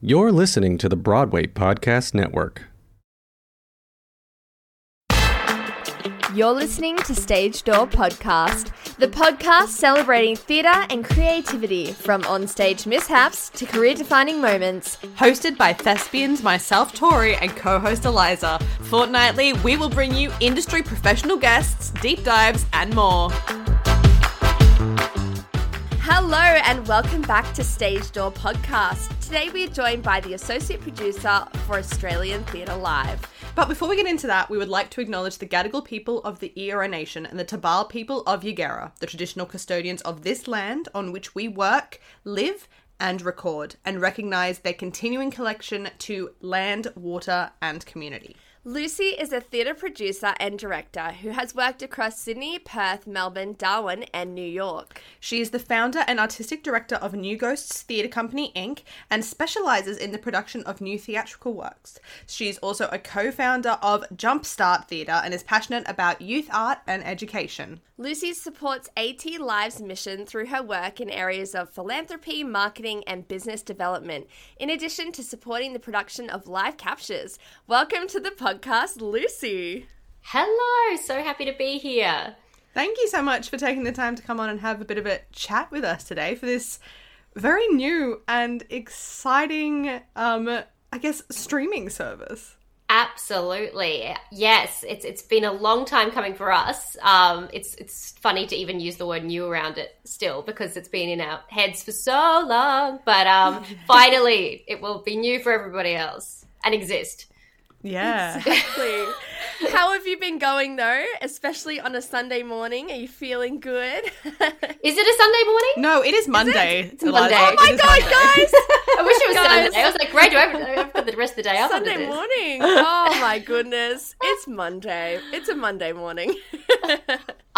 You're listening to the Broadway Podcast Network. You're listening to Stage Door Podcast, the podcast celebrating theatre and creativity from onstage mishaps to career defining moments. Hosted by thespians, myself, Tori, and co host Eliza. Fortnightly, we will bring you industry professional guests, deep dives, and more. Hello, and welcome back to Stage Door Podcast. Today, we are joined by the associate producer for Australian Theatre Live. But before we get into that, we would like to acknowledge the Gadigal people of the Eora Nation and the Turrbal people of Yagera, the traditional custodians of this land on which we work, live, and record, and recognise their continuing connection to land, water, and community. Lucy is a theatre producer and director who has worked across Sydney, Perth, Melbourne, Darwin, and New York. She is the founder and artistic director of New Ghosts Theatre Company Inc. and specialises in the production of new theatrical works. She is also a co founder of Jumpstart Theatre and is passionate about youth art and education. Lucy supports AT Live's mission through her work in areas of philanthropy, marketing, and business development, in addition to supporting the production of live captures. Welcome to the podcast, Lucy. Hello, so happy to be here. Thank you so much for taking the time to come on and have a bit of a chat with us today for this very new and exciting, um, I guess, streaming service. Absolutely. Yes, it's it's been a long time coming for us. Um, it's it's funny to even use the word new around it still because it's been in our heads for so long. But um, finally, it will be new for everybody else and exist. Yeah. Exactly. How have you been going though, especially on a Sunday morning? Are you feeling good? Is it a Sunday morning? No, it is Monday. It's Monday. oh my god, guys! I wish it was Guys. Sunday. I was like, great, I've, I've got the rest of the day off. after Sunday this. morning. Oh my goodness. It's Monday. It's a Monday morning.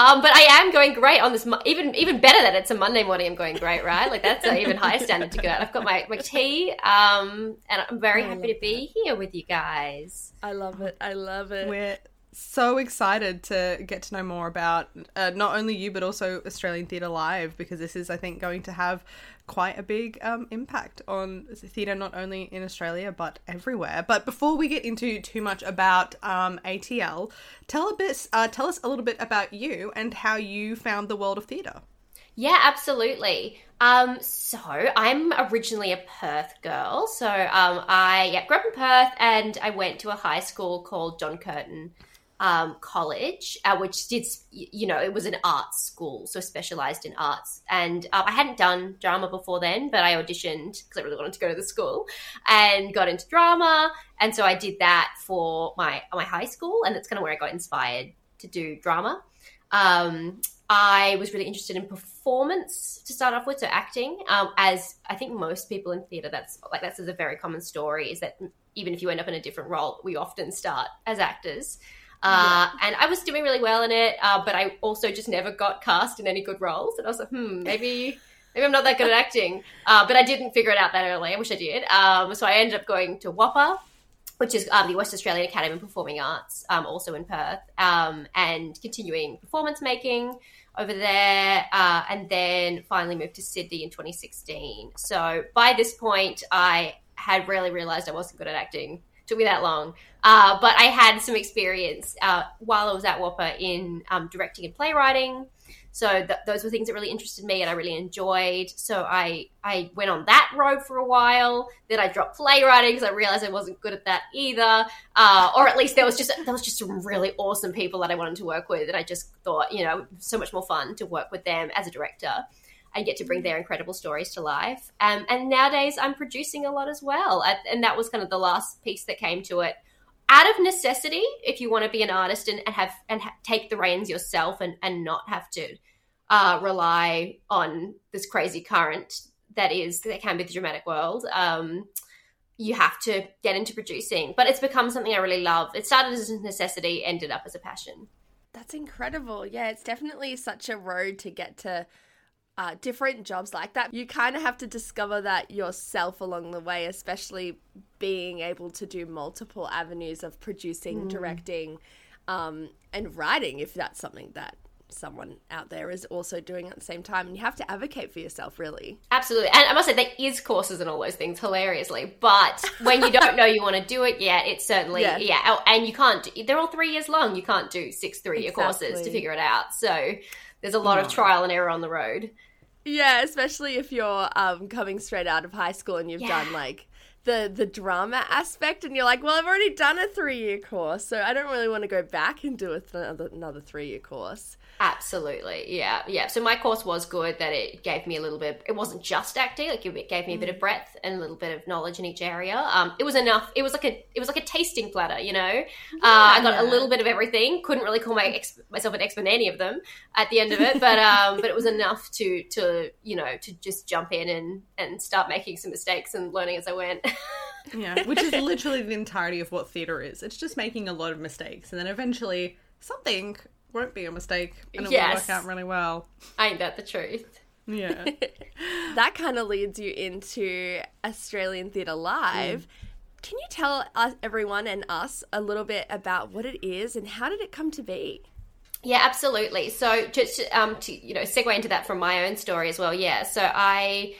Um, but I am going great on this. Mo- even even better that it's a Monday morning. I'm going great, right? Like that's an even higher standard to go at. I've got my my tea, um, and I'm very I happy to be here with you guys. I love it. I love it. We're so excited to get to know more about uh, not only you but also Australian Theatre Live because this is, I think, going to have quite a big um, impact on theatre not only in Australia but everywhere. But before we get into too much about um, ATL, tell a bit, uh, tell us a little bit about you and how you found the world of theatre. Yeah, absolutely. Um, so I'm originally a Perth girl. So um, I yeah, grew up in Perth, and I went to a high school called John Curtin um, College, uh, which did you know it was an arts school, so specialized in arts. And um, I hadn't done drama before then, but I auditioned because I really wanted to go to the school, and got into drama. And so I did that for my my high school, and that's kind of where I got inspired to do drama. Um, I was really interested in performance to start off with, so acting. Um, as I think most people in theatre, that's like that's a very common story. Is that even if you end up in a different role, we often start as actors. Uh, And I was doing really well in it, uh, but I also just never got cast in any good roles. And I was like, hmm, maybe maybe I'm not that good at acting. Uh, but I didn't figure it out that early. I wish I did. Um, so I ended up going to WAPA, which is um, the West Australian Academy of Performing Arts, um, also in Perth, um, and continuing performance making over there, uh, and then finally moved to Sydney in 2016. So by this point, I had really realised I wasn't good at acting. Took me that long, uh, but I had some experience uh, while I was at WAPA in um, directing and playwriting. So th- those were things that really interested me and I really enjoyed. So I I went on that road for a while. Then I dropped playwriting because I realized I wasn't good at that either. Uh, or at least there was just there was just some really awesome people that I wanted to work with, and I just thought you know so much more fun to work with them as a director and get to bring their incredible stories to life. Um, and nowadays I'm producing a lot as well, and, that was kind of the last piece that came to it. Out of necessity if you want to be an artist and, and have and ha- take the reins yourself and, and not have to uh, rely on this crazy current that is that can be the dramatic world um, you have to get into producing. But it's become something i really love. It started as a necessity ended up as a passion. That's incredible. Yeah, it's definitely such a road to get to uh, different jobs like that. You kind of have to discover that yourself along the way, especially being able to do multiple avenues of producing, directing, um, and writing, if that's something that someone out there is also doing at the same time and you have to advocate for yourself really Absolutely. And I must say, there is courses and all those things, hilariously. But when you don't know you want to do it yet, it's certainly, Yeah. yeah. Oh, And you can't, do, they're all three years long. You can't do six three year courses to figure it out. So there's a lot of trial and error on the road. Yeah especially if you're um, coming straight out of high school and you've Yeah. done like the the drama aspect and you're like well i've already done a three year course so i don't really want to go back and do a th- another, another three year course Absolutely. Yeah. Yeah. So my course was good that it gave me a little bit, it wasn't just acting, like it gave me a bit of breadth and a little bit of knowledge in each area. Um, it was enough. It was like a, it was like a tasting platter, you know? Uh, I got a little bit of everything. Couldn't really call my ex- myself an expert in any of them at the end of it, but, um, but it was enough to, to, you know, to just jump in and, and start making some mistakes and learning as I went. Yeah, which is literally the entirety of what theatre is. It's just making a lot of mistakes, and then eventually something won't be a mistake, and it will Yes. work out really well. Ain't that the truth? Yeah. that kind of leads you into Australian Theatre Live. Can you tell us, everyone and us a little bit about what it is and how did it come to be? Yeah, absolutely. So just um, to you know segue into that from my own story as well. Yeah, so I.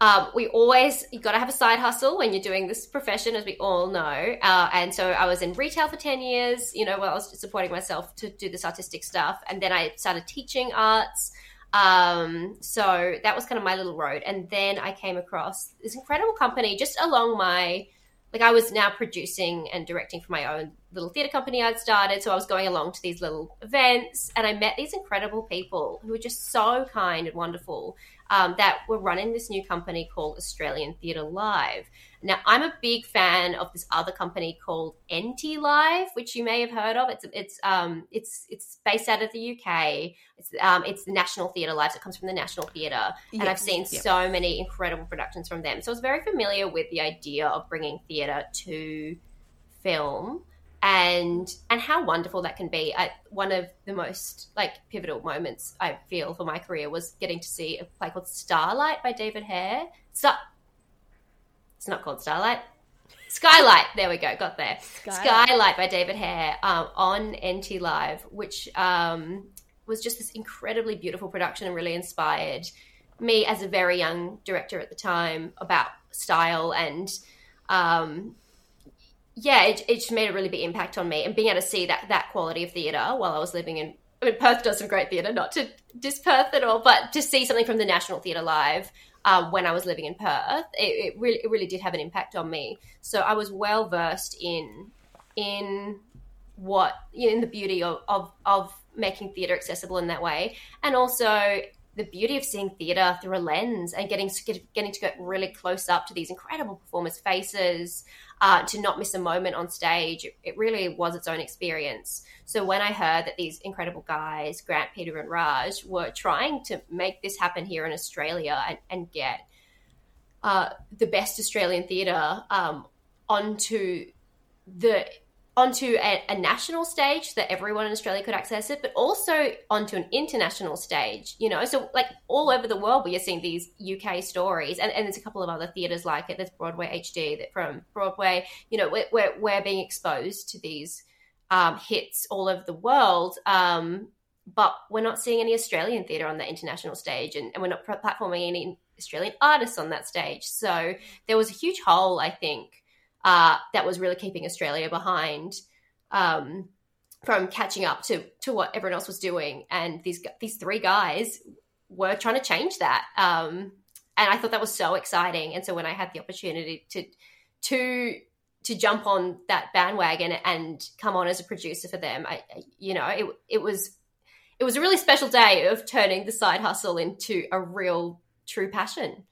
Um, we always you got to have a side hustle when you're doing this profession, as we all know. Uh, and so I was in retail for ten years. You know, while I was supporting myself to do this artistic stuff, and then I started teaching arts. Um, so that was kind of my little road. And then I came across this incredible company just along my like I was now producing and directing for my own little theatre company I'd started. So I was going along to these little events and I met these incredible people who were just so kind and wonderful um, that were running this new company called Australian Theatre Live. Now, I'm a big fan of this other company called NT Live, which you may have heard of. It's it's um it's it's based out of the UK. It's um it's the National Theatre Live. So it comes from the National Theatre, and I've seen yep. so many incredible productions from them. So I was very familiar with the idea of bringing theatre to film and and how wonderful that can be. I, one of the most like pivotal moments I feel for my career was getting to see a play called Starlight by David Hare. Star- it's not called Starlight. Skylight. There we go. Got there. Skylight. Skylight, by David Hare um, on NT Live, which um, was just this incredibly beautiful production and really inspired me as a very young director at the time about style and um, yeah, it, it just made a really big impact on me. And being able to see that that quality of theatre while I was living in, I mean, Perth does some great theatre, not to diss Perth at all, but to see something from the National Theatre Live um, when I was living in Perth, it, it really it really did have an impact on me. So I was well versed in in what in the beauty of, of of making theatre accessible in that way, and also the beauty of seeing theatre through a lens and getting getting to get really close up to these incredible performers' faces, uh, to not miss a moment on stage. It, really was its own experience. So when I heard that these incredible guys, Grant, Peter, and Raj, were trying to make this happen here in Australia and, and get uh, the best Australian theatre um, onto the onto a, a national stage that everyone in Australia could access it, but also onto an international stage, you know. So like all over the world, we are seeing these UK stories, and, and there's a couple of other theatres like it. There's Broadway HD that from Broadway, you know, we're, we're, we're being exposed to these um, hits all over the world. Um, but we're not seeing any Australian theatre on the international stage, and, and we're not platforming any Australian artists on that stage. So there was a huge hole, I think, uh, that was really keeping Australia behind um, from catching up to to what everyone else was doing. And these these three guys were trying to change that, um, and I thought that was so exciting. And so when I had the opportunity to to to jump on that bandwagon and come on as a producer for them, I you know it it was it was a really special day of turning the side hustle into a real true passion.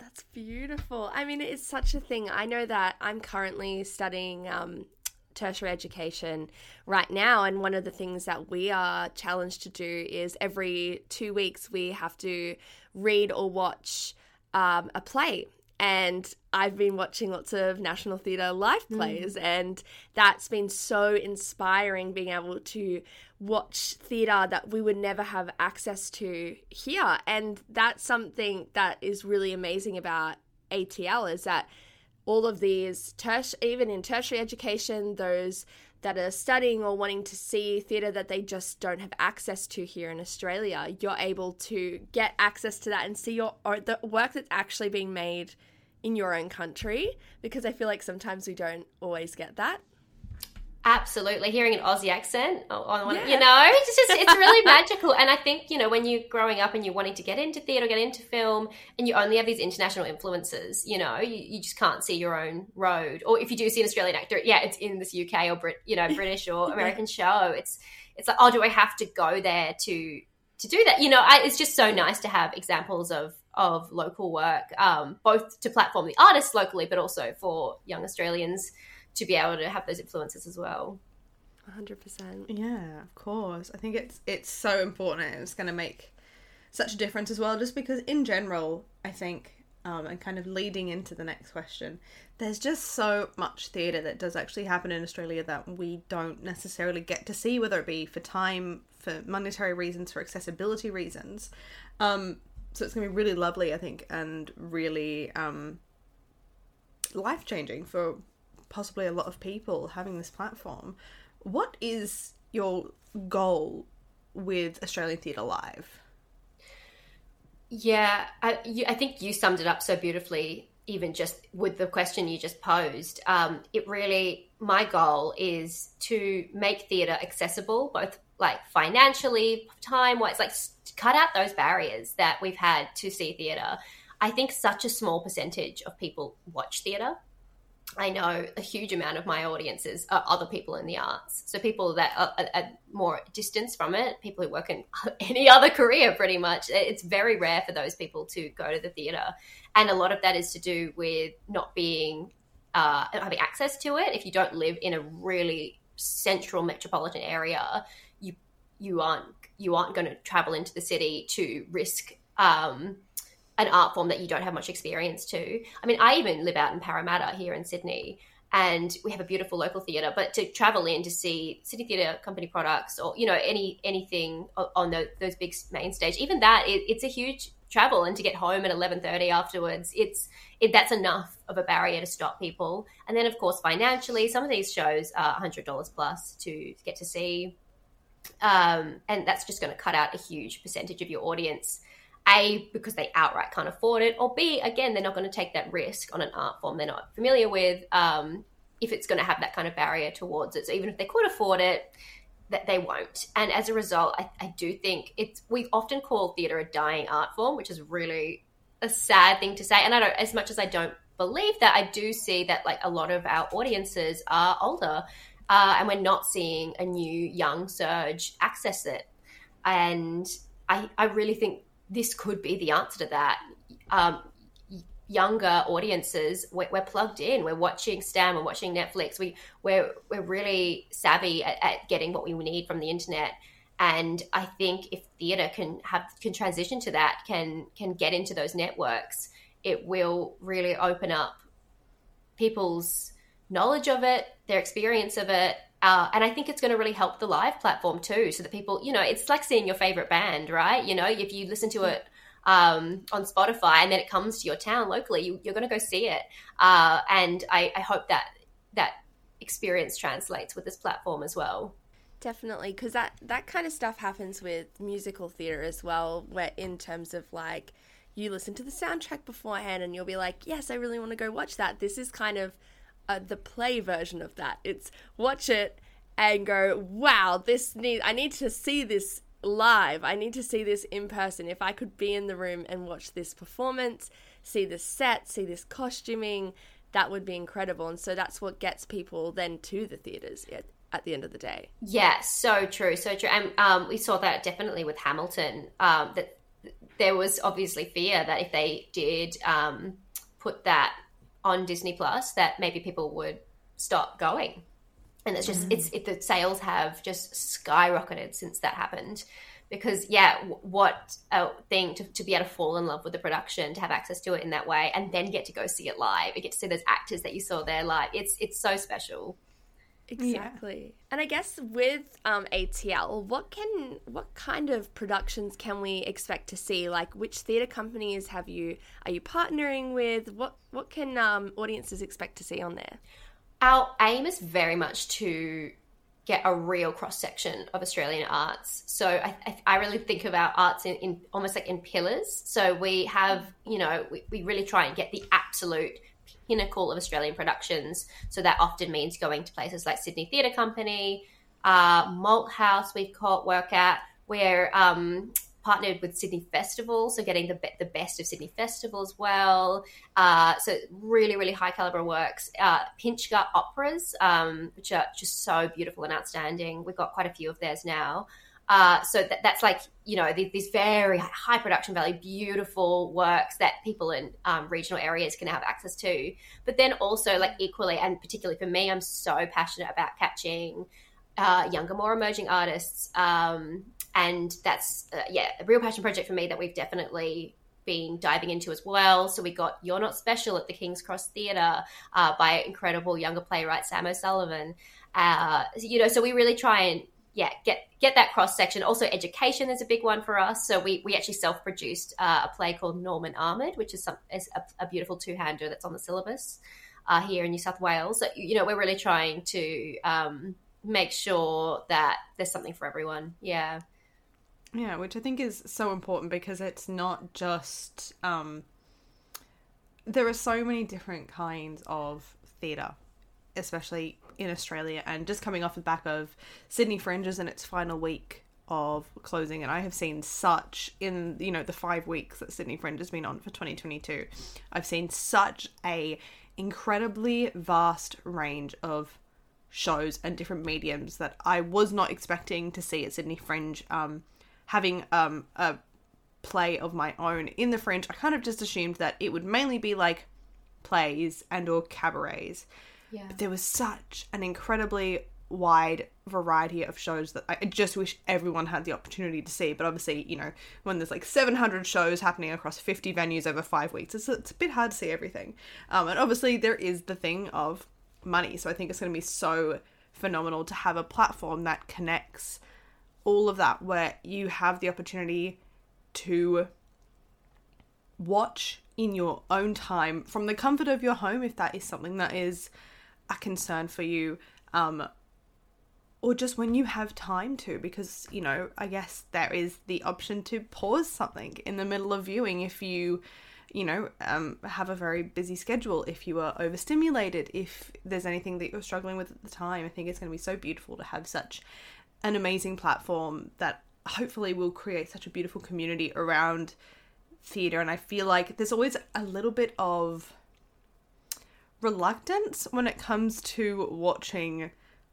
That's beautiful. I mean, it's such a thing. I know that I'm currently studying um, tertiary education right now, and one of the things that we are challenged to do is every two weeks we have to read or watch um, a play. And I've been watching lots of National Theatre live mm. plays, and that's been so inspiring being able to watch theatre that we would never have access to here. And that's something that is really amazing about ATL is that all of these, terti- even in tertiary education, those that are studying or wanting to see theatre that they just don't have access to here in Australia, you're able to get access to that and see your or the work that's actually being made in your own country because I feel like sometimes we don't always get that. Absolutely, hearing an Aussie accent on one, Yeah. you know, it's just it's really magical. And I think you know when you're growing up and you're wanting to get into theatre, get into film, and you only have these international influences, you know, you, you just can't see your own road. Or if you do see an Australian actor, yeah, it's in this UK or Brit, you know, British or American show. It's it's like, oh, do I have to go there to to do that? You know, I, it's just so nice to have examples of of local work, um, both to platform the artists locally, but also for young Australians to be able to have those influences as well. 100%. Yeah, of course. I think it's it's so important and it's going to make such a difference as well just because in general, I think um, and kind of leading into the next question, there's just so much theatre that does actually happen in Australia that we don't necessarily get to see, whether it be for time, for monetary reasons, for accessibility reasons. Um, so it's going to be really lovely, I think, and really um, life changing for possibly a lot of people having this platform. What is your goal with Australian Theatre Live? Yeah, I, you, I think you summed it up so beautifully, even just with the question you just posed. Um, it really, my goal is to make theatre accessible, both like financially, time wise, like cut out those barriers that we've had to see theatre. I think such a small percentage of people watch theatre. I know a huge amount of my audiences are other people in the arts. So people that are at, more distance from it, people who work in any other career pretty much. It's very rare for those people to go to the theatre. And a lot of that is to do with not being, uh, having access to it. If you don't live in a really central metropolitan area, you, you aren't, you aren't going to travel into the city to risk, um, an art form that you don't have much experience to. I mean, I even live out in Parramatta here in Sydney, and we have a beautiful local theatre. But to travel in to see Sydney Theatre Company products, or you know, any anything on the, those big main stage, even that it, it's a huge travel. And to get home at eleven thirty afterwards, it's it, that's enough of a barrier to stop people. And then, of course, financially, some of these shows are hundred dollars plus to get to see. Um, and that's just going to cut out a huge percentage of your audience. A, because they outright can't afford it, or B, again, they're not going to take that risk on an art form they're not familiar with um, if it's going to have that kind of barrier towards it. So even if they could afford it, that they won't. And as a result, I, I do think it's we often call theatre a dying art form, which is really a sad thing to say. And I don't, as much as I don't believe that, I do see that like a lot of our audiences are older, uh, and we're not seeing a new young surge access it. And I, I really think this could be the answer to that. Um, younger audiences, we're, we're, plugged in. We're watching Stan. We're watching Netflix. We we're we're really savvy at, at getting what we need from the internet. And I think if theatre can have can transition to that, can can get into those networks, it will really open up people's knowledge of it, their experience of it, uh, and I think it's going to really help the live platform too, so that people, you know, it's like seeing your favorite band, right? You know, if you listen to it um, on Spotify and then it comes to your town locally, you, are going to go see it. Uh, and I, I hope that that experience translates with this platform as well. Definitely, because that that kind of stuff happens with musical theater as well, where in terms of like you listen to the soundtrack beforehand and you'll be like, yes, I really want to go watch that. This is kind of uh, the play version of that. It's watch it and go, wow, this need I need to see this live. I need to see this in person. If I could be in the room and watch this performance, see the set, see this costuming, that would be incredible. And so that's what gets people then to the theaters at, at the end of the day. Yeah, so true, so true. And um, we saw that definitely with Hamilton. Um, that there was obviously fear that if they did um, put that on Disney Plus, that maybe people would stop going. And it's just mm. it's it, the sales have just skyrocketed since that happened. Because yeah, w- what a thing to, to be able to fall in love with the production, to have access to it in that way, and then get to go see it live. You get to see those actors that you saw there live. It's it's so special. Exactly. Yeah. And I guess with um, ATL, what can what kind of productions can we expect to see? Like, which theatre companies have you are you partnering with? What what can um, audiences expect to see on there? Our aim is very much to get a real cross section of Australian arts. So I, I, I really think about arts in, in, almost like in pillars. So we have, you know, we, we really try and get the absolute pinnacle of Australian productions. So that often means going to places like Sydney Theatre Company, uh, Malthouse, we've caught work at, where um, partnered with Sydney Festival, so getting the be- the best of Sydney Festival as well. Uh, so really, really high caliber works. Uh, Pinchgut operas, um, which are just so beautiful and outstanding. We've got quite a few of theirs now. Uh, so that, that's like you know these very high production value, beautiful works that people in um, regional areas can have access to. But then also like equally and particularly for me, I'm so passionate about catching uh, younger, more emerging artists. Um, and that's uh, yeah a real passion project for me that we've definitely been diving into as well. So we got You're Not Special at the King's Cross Theatre uh, by incredible younger playwright Sam O'Sullivan. Uh, you know, so we really try and yeah get get that cross section. Also, education is a big one for us. So we we actually self produced uh, a play called Norm and Ahmed, which is some is a, a beautiful two hander that's on the syllabus uh, here in New South Wales. So you know, we're really trying to um, make sure that there's something for everyone. Yeah. Yeah, which I think is so important because it's not just um there are so many different kinds of theatre, especially in Australia and just coming off the back of Sydney Fringes in its final week of closing and I have seen such in you know the 5 weeks that Sydney Fringe has been on for 2022 I've seen such a incredibly vast range of shows and different mediums that I was not expecting to see at Sydney Fringe um having um, a play of my own in the Fringe, I kind of just assumed that it would mainly be like plays and or cabarets. Yeah. But there was such an incredibly wide variety of shows that I just wish everyone had the opportunity to see. But obviously, you know, when there's like 700 shows happening across 50 venues over five weeks, it's, it's a bit hard to see everything. Um, and obviously, there is the thing of money. So I think it's going to be so phenomenal to have a platform that connects all of that where you have the opportunity to watch in your own time from the comfort of your home if that is something that is a concern for you um or just when you have time to because you know i guess there is the option to pause something in the middle of viewing if you you know um, have a very busy schedule if you are overstimulated if there's anything that you're struggling with at the time i think it's going to be so beautiful to have such an amazing platform that hopefully will create such a beautiful community around theatre. And I feel like there's always a little bit of reluctance when it comes to watching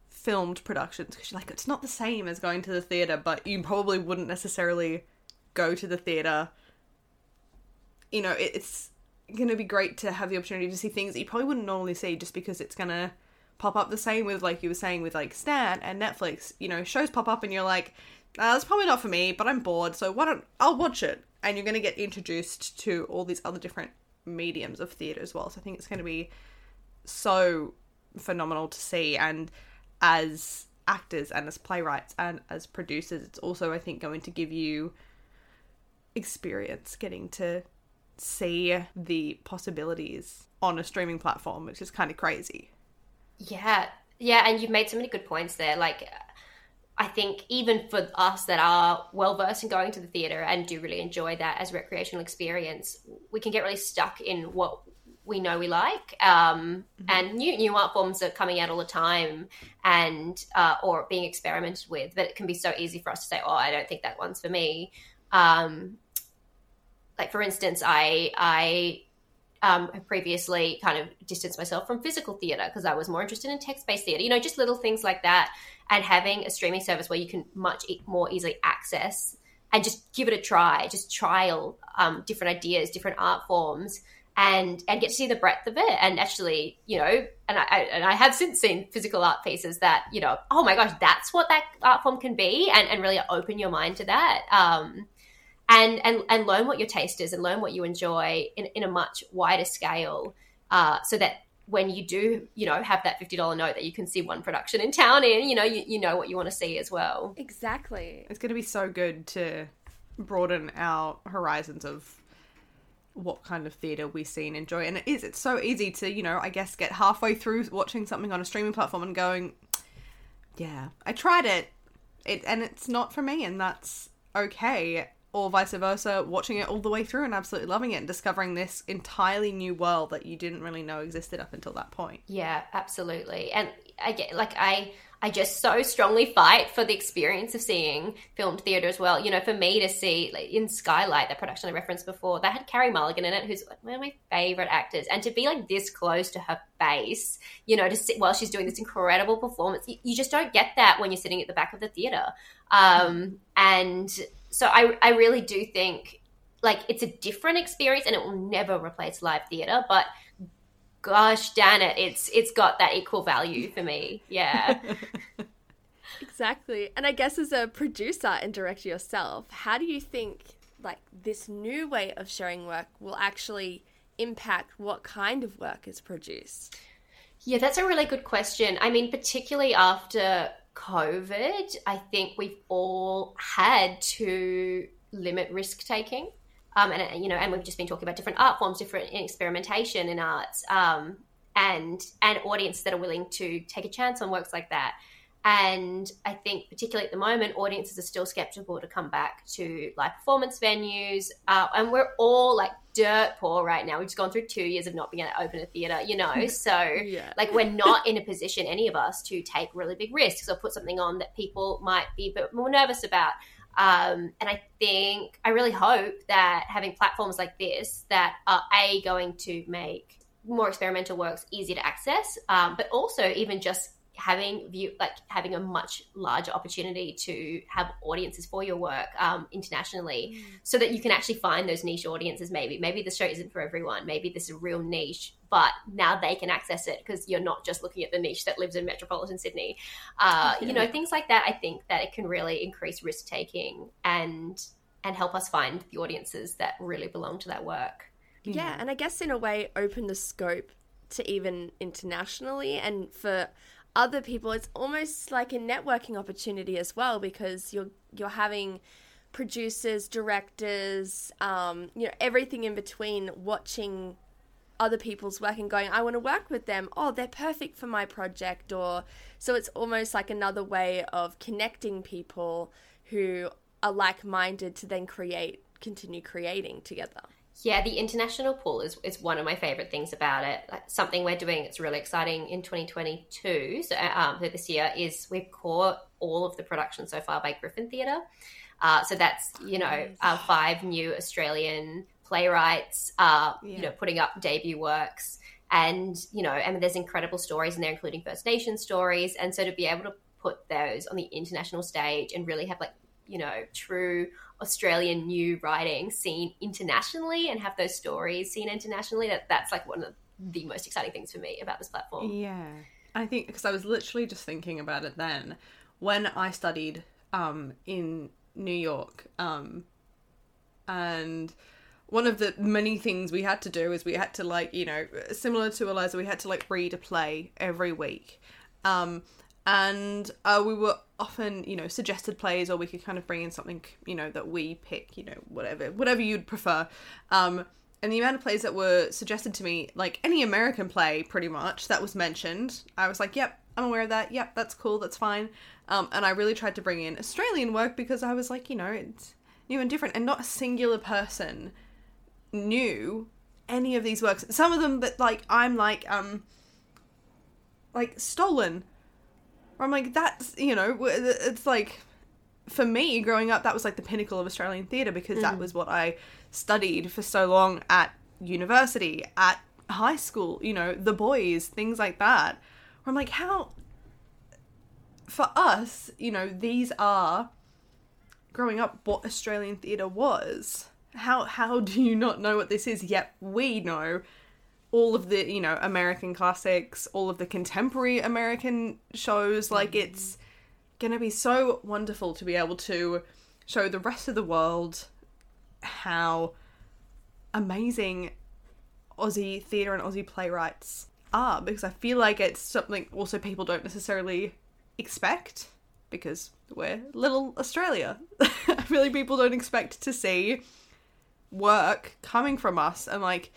filmed productions because you're like, it's not the same as going to the theatre, but you probably wouldn't necessarily go to the theatre. You know, it's going to be great to have the opportunity to see things that you probably wouldn't normally see just because it's going to pop up the same with like you were saying with like Stan and Netflix. You know, shows pop up and you're like, uh, that's probably not for me, but I'm bored, so why don't I'll watch it? And you're going to get introduced to all these other different mediums of theatre as well. So I think it's going to be so phenomenal to see. And as actors and as playwrights and as producers, it's also I think going to give you experience getting to see the possibilities on a streaming platform, which is kind of crazy. Yeah, yeah, and you've made so many good points there. Like, I think even for us that are well versed in going to the theatre and do really enjoy that as recreational experience, we can get really stuck in what we know we like. Um, mm-hmm. And new new art forms are coming out all the time, and uh, or being experimented with. But it can be so easy for us to say, "Oh, I don't think that one's for me." Um, like for instance, I I um, previously kind of distanced myself from physical theatre because I was more interested in text based theatre, you know, just little things like that. And having a streaming service where you can much more easily access and just give it a try, just trial um, different ideas, different art forms. And, and get to see the breadth of it. And actually you know and I, and I have since seen physical art pieces that you know oh my gosh that's what that art form can be and, and really open your mind to that. Um, and and and learn what your taste is and learn what you enjoy in, in a much wider scale uh, so that when you do you know have that $50 note that you can see one production in town in you know you, you know what you want to see as well. Exactly. It's going to be so good to broaden our horizons of what kind of theatre we see and enjoy and it is it's so easy to you know i guess get halfway through watching something on a streaming platform and going yeah, I tried it, it and it's not for me, and that's okay. Or vice versa, watching it all the way through and absolutely loving it, and discovering this entirely new world that you didn't really know existed up until that point. Yeah, absolutely. And I get like I I just so strongly fight for the experience of seeing filmed theatre as well. You know, for me to see like in Skylight, that production I referenced before, that had Carey Mulligan in it, who's one of my favorite actors, and to be like this close to her face, you know, to sit while she's doing this incredible performance, you, you just don't get that when you're sitting at the back of the theatre. Um, and so I, I really do think like it's a different experience, and it will never replace live theatre, but gosh damn it it's it's got that equal value for me yeah Exactly. And I guess as a producer and director yourself, how do you think like this new way of showing work will actually impact what kind of work is produced? yeah that's a really good question i mean particularly after covid i think we've all had to limit risk taking um, and you know and we've just been talking about different art forms different experimentation in arts um, and and audiences that are willing to take a chance on works like that and I think, particularly at the moment, audiences are still skeptical to come back to live performance venues. Uh, and we're all like dirt poor right now. We've just gone through two years of not being able to open a theatre, you know? So, Yeah. like, we're not in a position, any of us, to take really big risks or put something on that people might be a bit more nervous about. Um, and I think, I really hope that having platforms like this that are A, going to make more experimental works easier to access, um, but also even just having view like having a much larger opportunity to have audiences for your work um, internationally so that you can actually find those niche audiences maybe. Maybe the show isn't for everyone. Maybe this is a real niche but now they can access it because you're not just looking at the niche that lives in metropolitan sydney. Uh, you know things like that i think that it can really increase risk taking and and help us find the audiences that really belong to that work. Yeah, and I guess in a way open the scope to even internationally and for other people it's almost like a networking opportunity as well because you're you're having producers, directors, um, you know, everything in between watching other people's work and going, I want to work with them. Oh, they're perfect for my project or so it's almost like another way of connecting people who are like-minded to then create continue creating together. Yeah, the international pool is, is one of my favorite things about it. Like something we're doing that's really exciting in 2022, so um, for this year, is we've caught all of the production so far by Griffin Theatre. Uh, so that's you know uh, five new Australian playwrights, uh, you know, putting up debut works, and you know, I mean, there's incredible stories in there, including First Nation stories, and so to be able to put those on the international stage and really have like you know true Australian new writing seen internationally and have those stories seen internationally. That that's like one of the most exciting things for me about this platform. Yeah. I think because I was literally just thinking about it then when I studied um, in New York. Um, and one of the many things we had to do is we had to, like, you know, similar to Eliza, we had to, like, read a play every week. Um, and uh, we were often, you know, suggested plays, or we could kind of bring in something, you know, that we pick, you know, whatever, whatever you'd prefer. Um, and the amount of plays that were suggested to me, like any American play, pretty much that was mentioned, I was like, "Yep, I'm aware of that. Yep, that's cool. That's fine." Um, and I really tried to bring in Australian work because I was like, you know, it's new and different, and not a singular person knew any of these works. Some of them that like I'm like um like stolen. Or I'm like that's you know it's like for me growing up that was like the pinnacle of Australian theatre because that mm. was what I studied for so long at university, at high school, you know, the boys, things like that. Where I'm like how for us, you know, these are growing up what Australian theatre was. How how do you not know what this is? Yet we know all of the you know American classics, all of the contemporary American shows. Like mm. it's gonna be so wonderful to be able to show the rest of the world how amazing Aussie theatre and Aussie playwrights are because I feel like it's something also people don't necessarily expect because we're little Australia. I feel like people don't expect to see work coming from us and like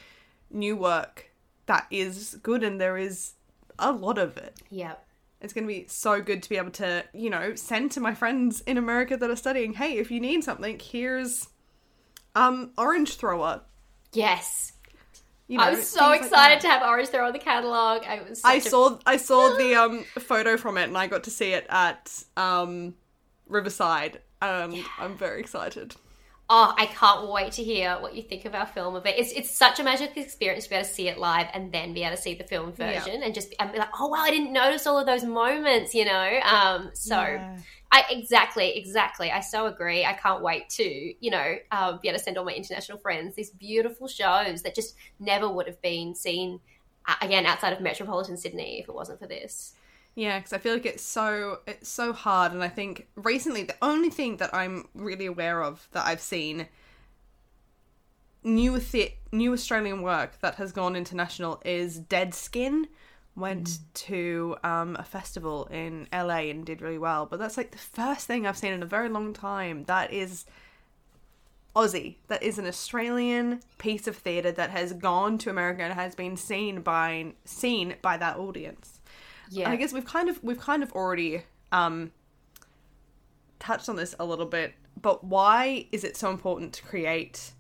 new work that is good and there is a lot of it. Yeah. It's going to be so good to be able to, you know, send to my friends in America that are studying, hey, if you need something, here's um orange thrower. Yes. You know, I was so things like excited to have Orange there on the catalog. I was. I a- saw I saw the um photo from it and I got to see it at um Riverside. Um I'm very excited. Oh, I can't wait to hear what you think of our film of it. It's it's such a magical experience to be able to see it live and then be able to see the film Yeah. version and just and be like, oh wow, I didn't notice all of those moments, you know. Um, so Yeah. I exactly, exactly. I so agree. I can't wait to you know um, be able to send all my international friends these beautiful shows that just never would have been seen uh, again outside of metropolitan Sydney if it wasn't for this. Yeah, because I feel like it's so it's so hard, and I think recently the only thing that I'm really aware of that I've seen new the- new Australian work that has gone international is Dead Skin. Went to um, a festival in LA and did really well, but that's like the first thing I've seen in a very long time that is Aussie. That is an Australian piece of theatre that has gone to America and has been seen by seen by that audience. Yeah, And I guess we've kind of we've kind of already um touched on this a little bit, but why is it so important to create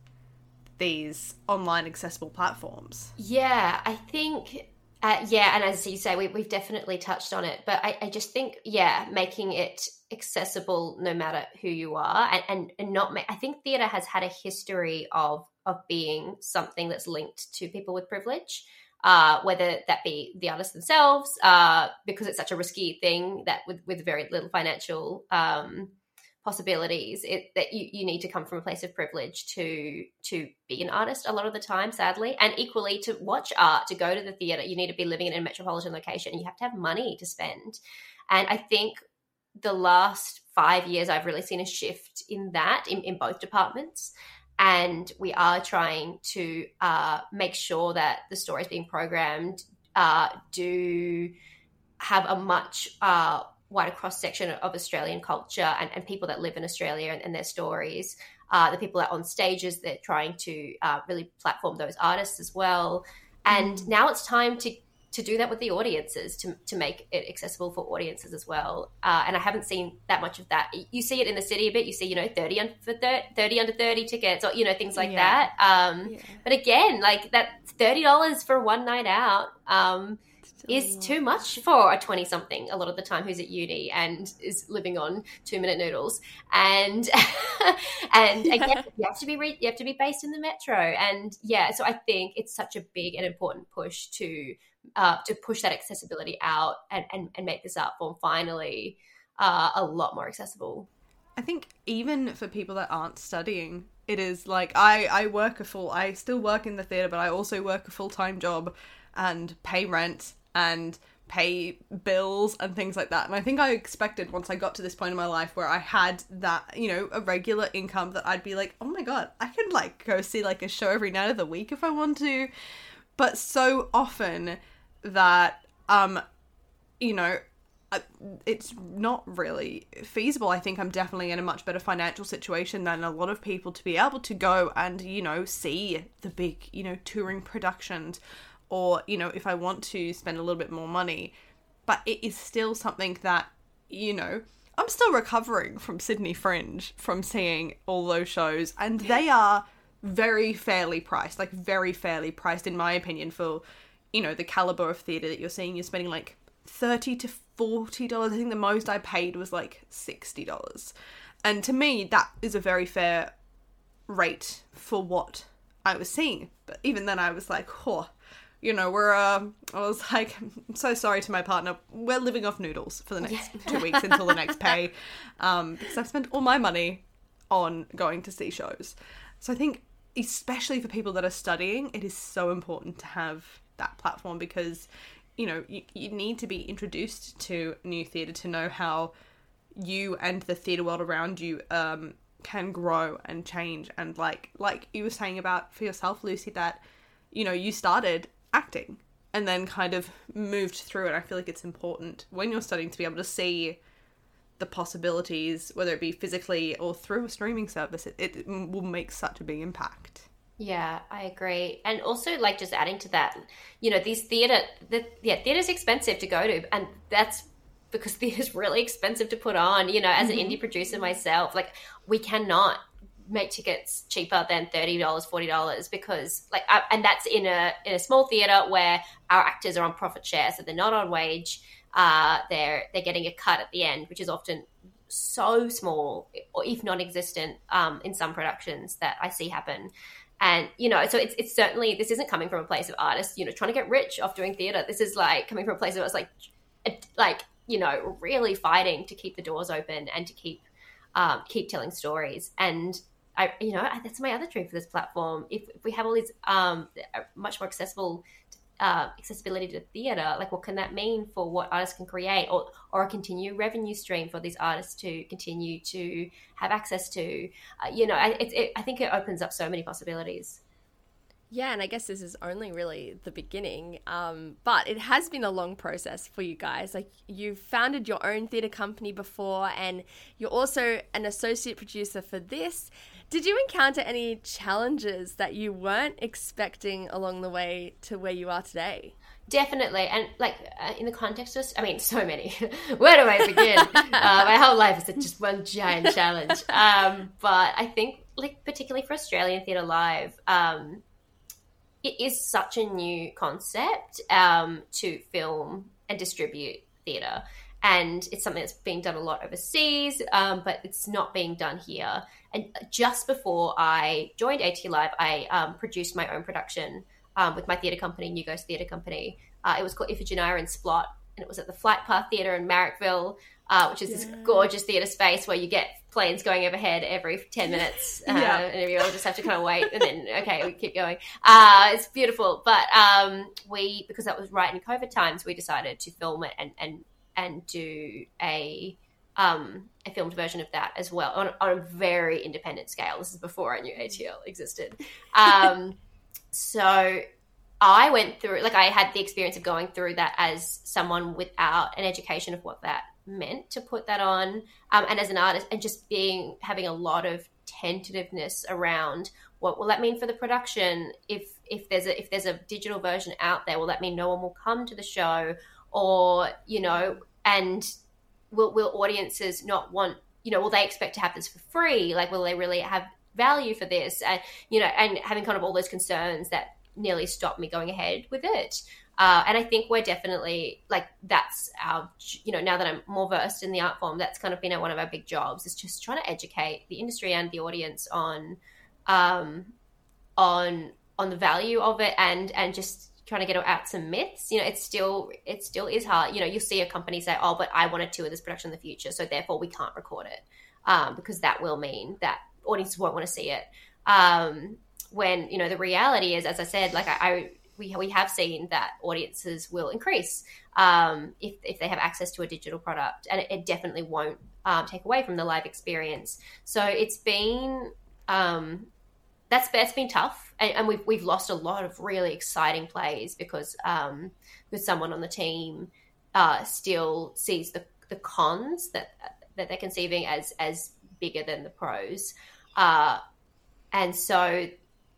these online accessible platforms? Yeah, I think, uh, yeah, and as you say, we, we've definitely touched on it, but I, I just think, yeah, making it accessible no matter who you are, and and, and not, ma- I think theatre has had a history of of being something that's linked to people with privilege. Uh, whether that be the artists themselves, uh, because it's such a risky thing that with, with very little financial um, possibilities it, that you, you need to come from a place of privilege to to be an artist a lot of the time sadly. And equally to watch art to go to the theater you need to be living in a metropolitan location. And you have to have money to spend. And i think the last five years i've really seen a shift in that in, in both departments and we are trying to uh, make sure that the stories being programmed uh, do have a much uh, wider cross section of Australian culture and, and people that live in Australia and, and their stories. Uh, the people that are on stages, they're trying to uh, really platform those artists as well. And now it's time to to do that with the audiences to, to make it accessible for audiences as well. Uh, and I haven't seen that much of that. You see it in the city a bit. You see, you know, 30 under, for thir- 30 under 30 tickets or, you know, things like Yeah. that. Um, But again, like that $30 for one night out um, is too much for a 20 something a lot of the time who's at uni and is living on two minute noodles and and again you have to be re- you have to be based in the metro and yeah so i think it's such a big and important push to uh, to push that accessibility out and, and, and make this art form finally uh, a lot more accessible I think even for people that aren't studying, it is like I I work a full I still work in the theater, but I also work a full-time job and pay rent and pay bills and things like that. And I think I expected once I got to this point in my life where I had that, you know, a regular income that I'd be like, "Oh my god, I can like go see like a show every night of the week if I want to." But so often that um you know, it's not really feasible. I think I'm definitely in a much better financial situation than a lot of people to be able to go and, you know, see the big, you know, touring productions or, you know, if I want to spend a little bit more money. But it is still something that, you know, I'm still recovering from Sydney Fringe from seeing all those shows and they are very fairly priced, like very fairly priced in my opinion for, you know, the caliber of theatre that you're seeing. You're spending like 30 to 40 dollars. I think the most i paid was like 60 dollars. And to me that is a very fair rate for what i was seeing. But even then i was like oh you know we're uh, i was like i'm so sorry to my partner. We're living off noodles for the next two weeks until the next pay. Um, because i've spent all my money on going to see shows. So i think especially for people that are studying it is so important to have that platform because you know you, you need to be introduced to new theatre to know how you and the theatre world around you um, can grow and change. And like like you were saying about for yourself lucy that you know you started acting and then kind of moved through it. I feel like it's important when you're studying to be able to see the possibilities whether it be physically or through a streaming service it, it will make such a big impact Yeah, I agree. And also, like, just adding to that, you know, these theatre, the, yeah, theatre's expensive to go to, and that's because theatre's really expensive to put on. You know, as an indie producer myself, like we cannot make tickets cheaper than thirty dollars, forty dollars because like, I, and that's in a in a small theater where our actors are on profit share, so they're not on wage. Uh, they're they're getting a cut at the end, which is often so small or if non-existent um, in some productions that I see happen. And you know, so it's it's certainly this isn't coming from a place of artists, you know, trying to get rich off doing theater. This is like coming from a place of us like, like you know, really fighting to keep the doors open and to keep um, keep telling stories. And I, you know, that's my other dream for this platform. If, if we have all these um, much more accessible uh, accessibility to theatre, like what can that mean for what artists can create, or or a continued revenue stream for these artists to continue to have access to? Uh, you know, I, it, it, I think it opens up so many possibilities. Yeah, and I guess this is only really the beginning. Um, but it has been a long process for you guys. Like you've founded your own theatre company before, and you're also an associate producer for this. Did you encounter any challenges that you weren't expecting along the way to where you are today? Definitely, and like uh, in the context of, I mean, so many. Where do I begin? uh, my whole life is just one giant challenge. Um, but I think, like particularly for Australian Theatre Live, um, it is such a new concept um, to film and distribute theatre. And it's something that's being done a lot overseas, um, but it's not being done here. And just before I joined AT Live, I um, produced my own production um, with my theatre company, New Ghost Theatre Company. Uh, it was called Iphigenia and Splott, and it was at the Flight Path Theatre in Marrickville, uh, which is yeah. this gorgeous theatre space where you get planes going overhead every 10 minutes uh, yeah. and you all just have to kind of wait and then okay we keep going uh, it's beautiful but um, we because that was right in covid times we decided to film it and and and do a um, a filmed version of that as well on, on a very independent scale. This is before i knew atl existed. Um, so i went through like i had the experience of going through that as someone without an education of what that meant to put that on um, and as an artist and just being having a lot of tentativeness around what will that mean for the production? If if there's a if there's a digital version out there will that mean no one will come to the show? Or you know and will will audiences not want you know will they expect to have this for free? Like will they really have value for this? And you know and having kind of all those concerns that nearly stopped me going ahead with it. Uh, and I think we're definitely like that's our, you know, now that I'm more versed in the art form, that's kind of been one of our big jobs is just trying to educate the industry and the audience on, um, on on the value of it and and just trying to get out some myths. You know, it's still it still is hard. You know, you'll see a company say, "Oh, but I want to tour this production in the future, so therefore we can't record it," um, because that will mean that audiences won't want to see it. Um, when you know the reality is, as I said, like I, I we we have seen that audiences will increase um, if if they have access to a digital product, and it, it definitely won't um, take away from the live experience. So it's been um, that's that's been tough, and, and, we've we've lost a lot of really exciting plays because um, someone on the team uh, still sees the the cons that that they're conceiving as as bigger than the pros. Uh, and so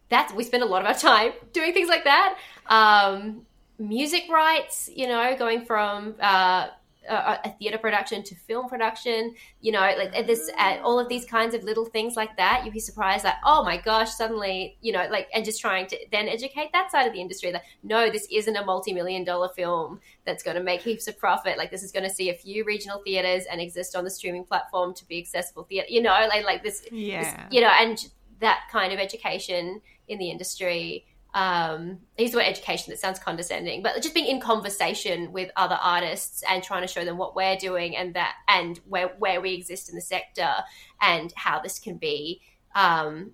that's we spend a lot of our time doing things like that. Um, music rights, you know, going from uh, a, a theater production to film production, you know, like this, uh, all of these kinds of little things like that. You'd be surprised, like, oh my gosh, suddenly, you know, like, and just trying to then educate that side of the industry that no, this isn't a multi-million dollar film that's going to make heaps of profit. Like, this is going to see a few regional theaters and exist on the streaming platform to be accessible theater, you know, like, like this, yeah, this, you know, and that kind of education in the industry. Um, use the word education that sounds condescending, but just being in conversation with other artists and trying to show them what we're doing and that and where where we exist in the sector and how this can be um,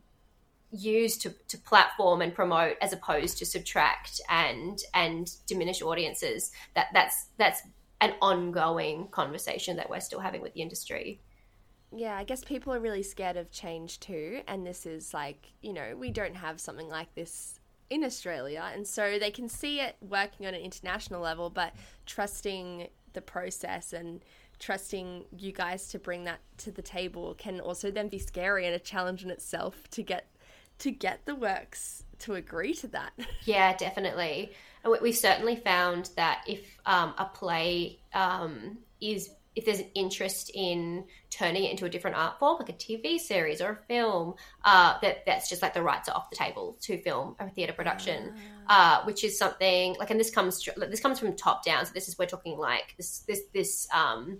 used to, to platform and promote as opposed to subtract and and diminish audiences. That that's that's an ongoing conversation that we're still having with the industry yeah, I guess people are really scared of change too. And this is like, you know, we don't have something like this in Australia. And so they can see it working on an international level, but trusting the process and trusting you guys to bring that to the table can also then be scary and a challenge in itself to get to get the works to agree to that. Yeah, definitely. And we've certainly found that if um, a play um, is if there's an interest in turning it into a different art form, like a TV series or a film, uh, that that's just like the rights are off the table to film a theatre production, uh, which is something like, and this comes this comes from top down. So this is we're talking like this this this um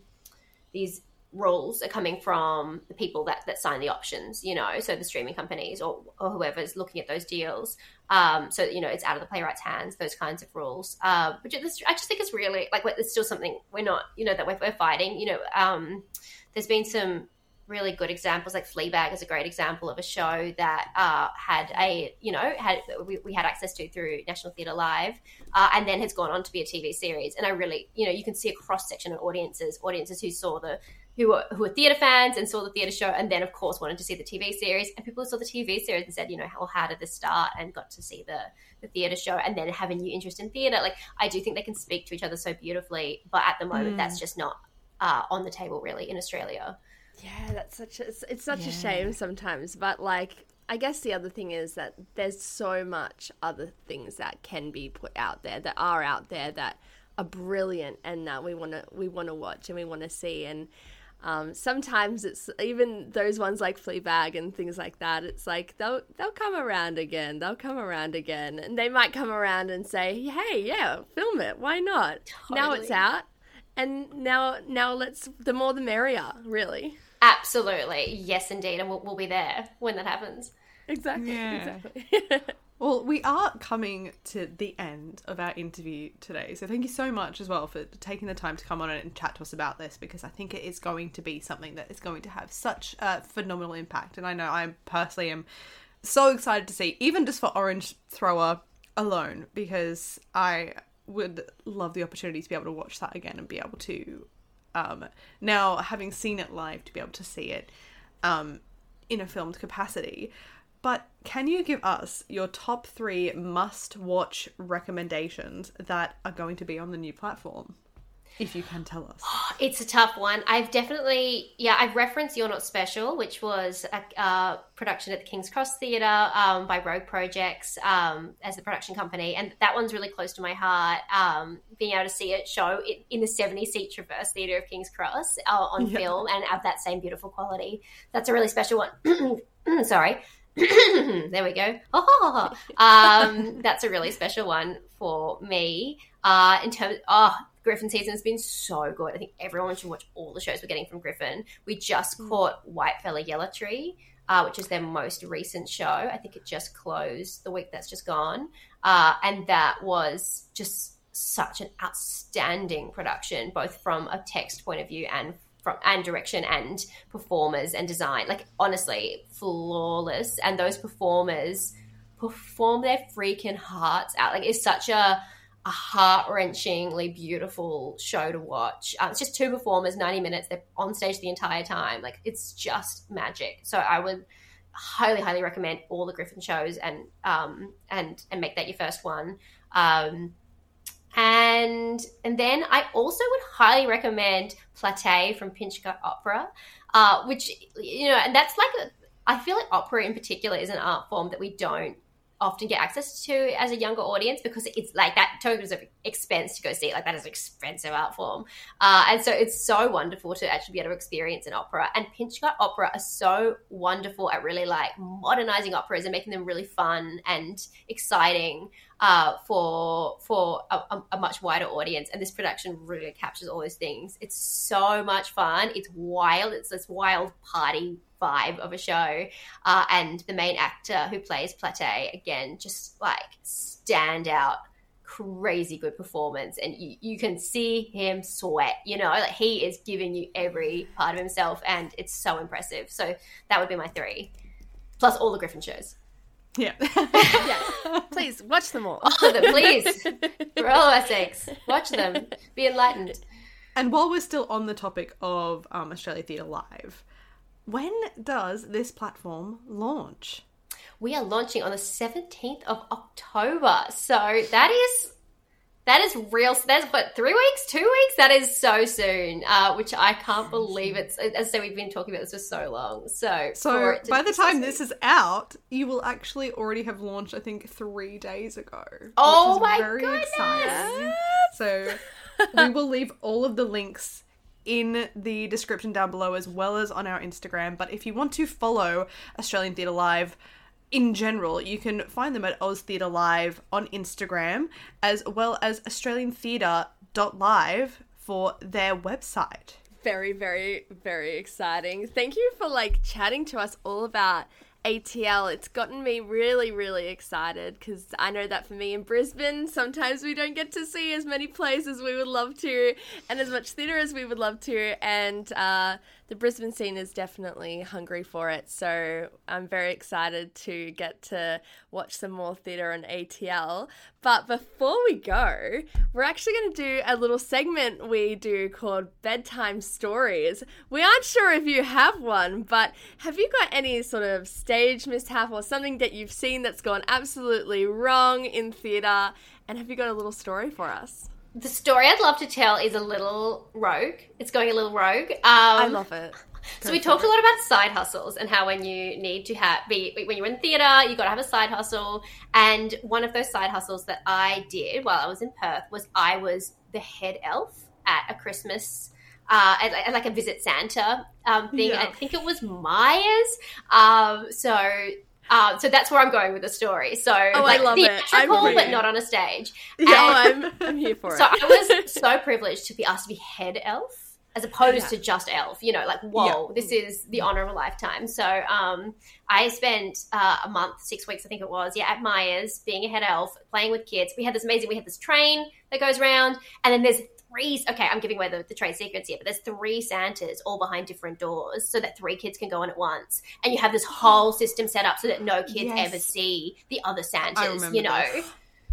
these rules are coming from the people that, that sign the options, you know, so the streaming companies or, or whoever's looking at those deals. Um, so, you know, it's out of the playwright's hands, those kinds of rules. Uh, but I just think it's really, like, it's still something we're not, you know, that we're, we're fighting. You know, um, there's been some really good examples, like Fleabag is a great example of a show that uh, had a, you know, had we, we had access to through National Theatre Live uh, and then has gone on to be a TV series. And I really, you know, you can see a cross section of audiences, audiences who saw the who were who were theatre fans and saw the theatre show, and then of course wanted to see the TV series, and people who saw the TV series and said, you know, how how did this start, and got to see the the theatre show, and then have a new interest in theatre. Like I do think they can speak to each other so beautifully, but at the moment, mm. that's just not uh, on the table really in Australia. Yeah, that's such a, it's, it's such yeah. a shame sometimes, but like I guess the other thing is that there's so much other things that can be put out there that are out there that are brilliant and that we want to we want to watch and we want to see and um, sometimes it's even those ones like Fleabag and things like that. It's like they'll they'll come around again. They'll come around again, and they might come around and say, "Hey, yeah, film it. Why not? Totally. Now it's out, and now now let's the more the merrier, really." Absolutely, yes, indeed, and we'll, we'll be there when that happens. Exactly. Yeah. Exactly. Well, we are coming to the end of our interview today. So thank you so much as well for taking the time to come on and chat to us about this because I think it is going to be something that is going to have such a phenomenal impact. And I know I personally am so excited to see, even just for Orange Thrower alone, because I would love the opportunity to be able to watch that again and be able to, um, now having seen it live, to be able to see it um, in a filmed capacity. But can you give us your top three must watch recommendations that are going to be on the new platform? If you can tell us. It's a tough one. I've definitely, yeah, I've referenced You're Not Special, which was a uh, production at the King's Cross Theatre um, by Rogue Projects um, as the production company. And that one's really close to my heart. Um, being able to see it show it in the 70 seat Traverse Theatre of King's Cross uh, on yeah. film and have that same beautiful quality. That's a really special one. Sorry. there we go. Oh, um, that's a really special one for me. Uh, in terms, oh, Griffin season has been so good. I think everyone should watch all the shows we're getting from Griffin. We just mm. caught Whitefella Yella Tree, uh, which is their most recent show. I think it just closed the week that's just gone, uh, and that was just such an outstanding production, both from a text point of view and from and direction and performers and design. Like honestly, flawless. And those performers perform their freaking hearts out. Like it's such a a heart wrenchingly beautiful show to watch. Um, it's just two performers, ninety minutes. They're on stage the entire time. Like it's just magic. So I would highly, highly recommend all the Griffin shows and um and and make that your first one. Um, and and then I also would highly recommend Platée from Pinchgut Opera, uh, which you know, and that's like a, I feel like opera in particular is an art form that we don't often get access to as a younger audience because it's like that tokens of expense to go see. Like that is an expensive art form. Uh, and so it's so wonderful to actually be able to experience an opera. And Pinchgut Opera are so wonderful at really like modernizing operas and making them really fun and exciting uh, for for a, a, much wider audience. And this production really captures all those things. It's so much fun. It's wild. It's this wild party vibe of a show. Uh, and the main actor who plays Platée, again, just like stand out crazy good performance and you, you can see him sweat you know like he is giving you every part of himself and it's so impressive so that would be my three plus all the griffin shows yeah. yes. Please watch them all. All of them, please. For all our sakes, watch them. Be enlightened. And while we're still on the topic of um, Australia Theatre Live, when does this platform launch? We are launching on the 17th of October. So that is that is real. That's what three weeks, two weeks. That is so soon, uh, which I can't believe it's. As I say, we've been talking about this for so long. So, so by the time this is out, you will actually already have launched. I think three days ago. Oh my very goodness! Exciting. So we will leave all of the links in the description down below as well as on our Instagram. But if you want to follow Australian Theatre Live, in general, you can find them at Oz Theatre Live on Instagram, as well as AustralianTheatre.live for their website. Very, very, very exciting. Thank you for like chatting to us all about ATL. It's gotten me really, really excited because I know that for me in Brisbane, sometimes we don't get to see as many plays as we would love to and as much theatre as we would love to. And uh, the Brisbane scene is definitely hungry for it. So I'm very excited to get to watch some more theatre on ATL. But before we go, we're actually going to do a little segment we do called Bedtime Stories. We aren't sure if you have one, but have you got any sort of stage mishap or something that you've seen that's gone absolutely wrong in theatre? And have you got a little story for us? The story I'd love to tell is a little rogue. It's going a little rogue. Um, I love it. So we talked a lot about side hustles and how when you need to have be when you're in theatre, you got to have a side hustle. And one of those side hustles that I did while I was in Perth was I was the head elf at a Christmas. Uh, at, at like a visit Santa um, thing. Yeah. I think it was Myers. Um, so um, so that's where I'm going with the story. So Oh, I love it. theatrical, I'm but not on a stage. Yeah, And- I'm, I'm here for so it. So I was so privileged to be asked to be head elf as opposed to just elf. You know, like whoa, this is the honor of a lifetime. So um, I spent uh, a month, six weeks, I think it was, yeah, at Myers being a head elf, playing with kids. We had this amazing. We had this train that goes around, and then there's three. Okay, I'm giving away the, the trade secrets here, but there's three Santas all behind different doors, so that three kids can go on at once, and you have this whole system set up so that no kids Yes. ever see the other Santas. You know. this.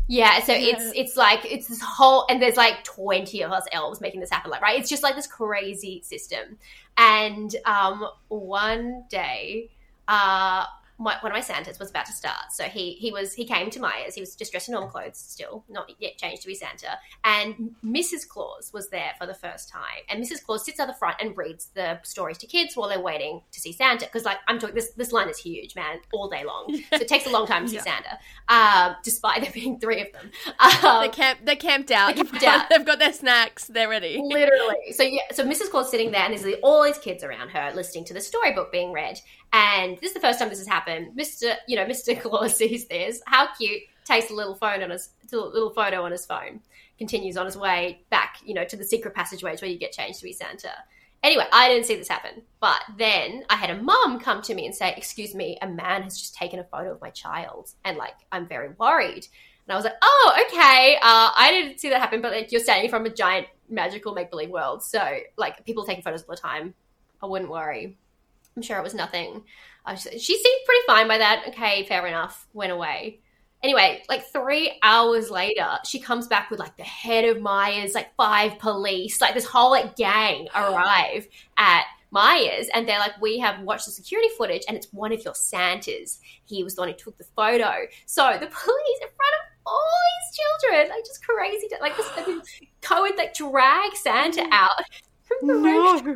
Yeah, so Yeah. it's it's like it's this whole and there's like twenty of us elves making this happen, like right? It's just like this crazy system. And um, one day, uh, my, one of my Santas was about to start, so he he was he came to Myers. He was just dressed in normal clothes, still not yet changed to be Santa. And Mrs. Claus was there for the first time, and Mrs. Claus sits at the front and reads the stories to kids while they're waiting to see Santa. Because like I'm talking, this this line is huge, man, all day long. So it takes a long time to see Santa, um, despite there being three of them. Um, they camp. They're camped out. They're camped They've got- out. They've got their snacks. They're ready. Literally. So yeah, so Mrs. Claus sitting there, and there's all these kids around her listening to the storybook being read. And this is the first time this has happened. Mr. You know, Mr. Claus sees this. How cute! Takes a little phone on his little photo on his phone. Continues on his way back, you know, to the secret passageways where you get changed to be Santa. Anyway, I didn't see this happen. But then I had a mum come to me and say, Excuse me, a man has just taken a photo of my child. And like, I'm very worried. And I was like, Oh, okay. Uh, I didn't see that happen, but like, you're saying from a giant magical make believe world. So, like, people taking photos all the time. I wouldn't worry. I'm sure it was nothing. Was, she seemed pretty fine by that. Okay, fair enough. Went away. Anyway, like three hours later, she comes back with like the head of Myers, like five police, like this whole like gang arrive at Myers, and they're like, "We have watched the security footage, and it's one of your Santas. He was the one who took the photo." So the police in front of all these children, like just crazy, like this Cohen like drag Santa mm. out from the room,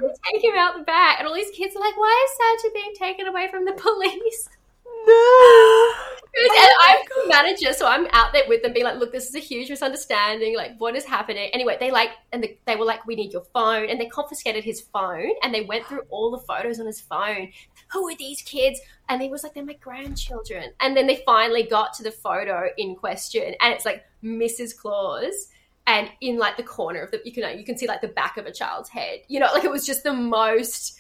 No. take him out the back, and all these kids are like, "Why is Santa being taken away from the police?" No. and oh I'm the manager, so I'm out there with them, being like, "Look, this is a huge misunderstanding. Like, what is happening?" Anyway, they like, and they, they were like, "We need your phone," and they confiscated his phone, and they went through all the photos on his phone. Who are these kids? And he was like, "They're my grandchildren." And then they finally got to the photo in question, and it's like Mrs. Claus. And in like the corner of the, you can you can see like the back of a child's head. You know, like it was just the most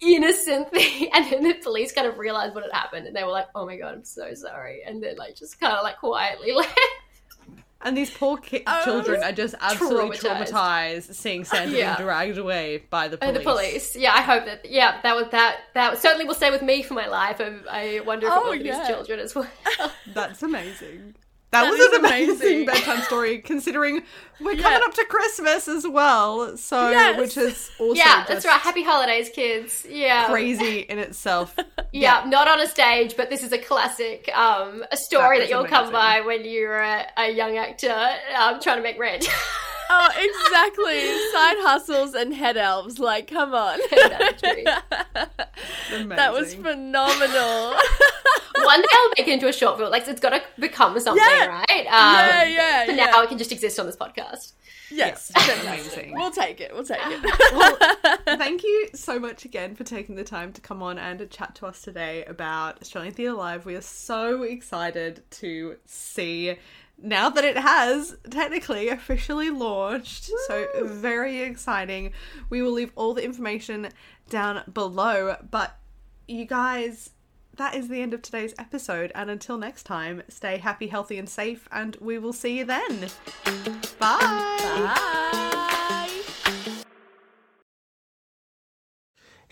innocent thing. And then the police kind of realized what had happened and they were like, oh my God, I'm so sorry. And then like just kind of like quietly left. And these poor ki- Oh, children are just absolutely traumatized. traumatized, seeing Santa Yeah. being dragged away by the By police. the police. Yeah, I hope that, yeah, that was that, that certainly will stay with me for my life. I, I wonder if Oh, it will yeah. these children as well. That's amazing. That, That was an amazing, amazing. bedtime story, considering we're Yeah. coming up to Christmas as well. So, Yes. which is also yeah, that's right. Happy holidays, kids. Yeah. crazy in itself. Yeah, not on a stage, but this is a classic, um, a story That that, you'll come by when you're a, a young actor um, trying to make rent. Oh, exactly. Side hustles and head elves. Like, come on. That was phenomenal. One day I'll make it into a short film. Like it's got to become something, Yeah. right? Um, yeah, yeah, For yeah. now, it can just exist on this podcast. Yes, amazing. We'll take it. We'll take it. well, thank you so much again for taking the time to come on and chat to us today about Australian Theatre Live. We are so excited to see now that it has technically officially launched. So, very exciting. We will leave all the information down below. But, you guys, that is the end of today's episode. And until next time, stay happy, healthy, and safe. And we will see you then. Bye. Bye.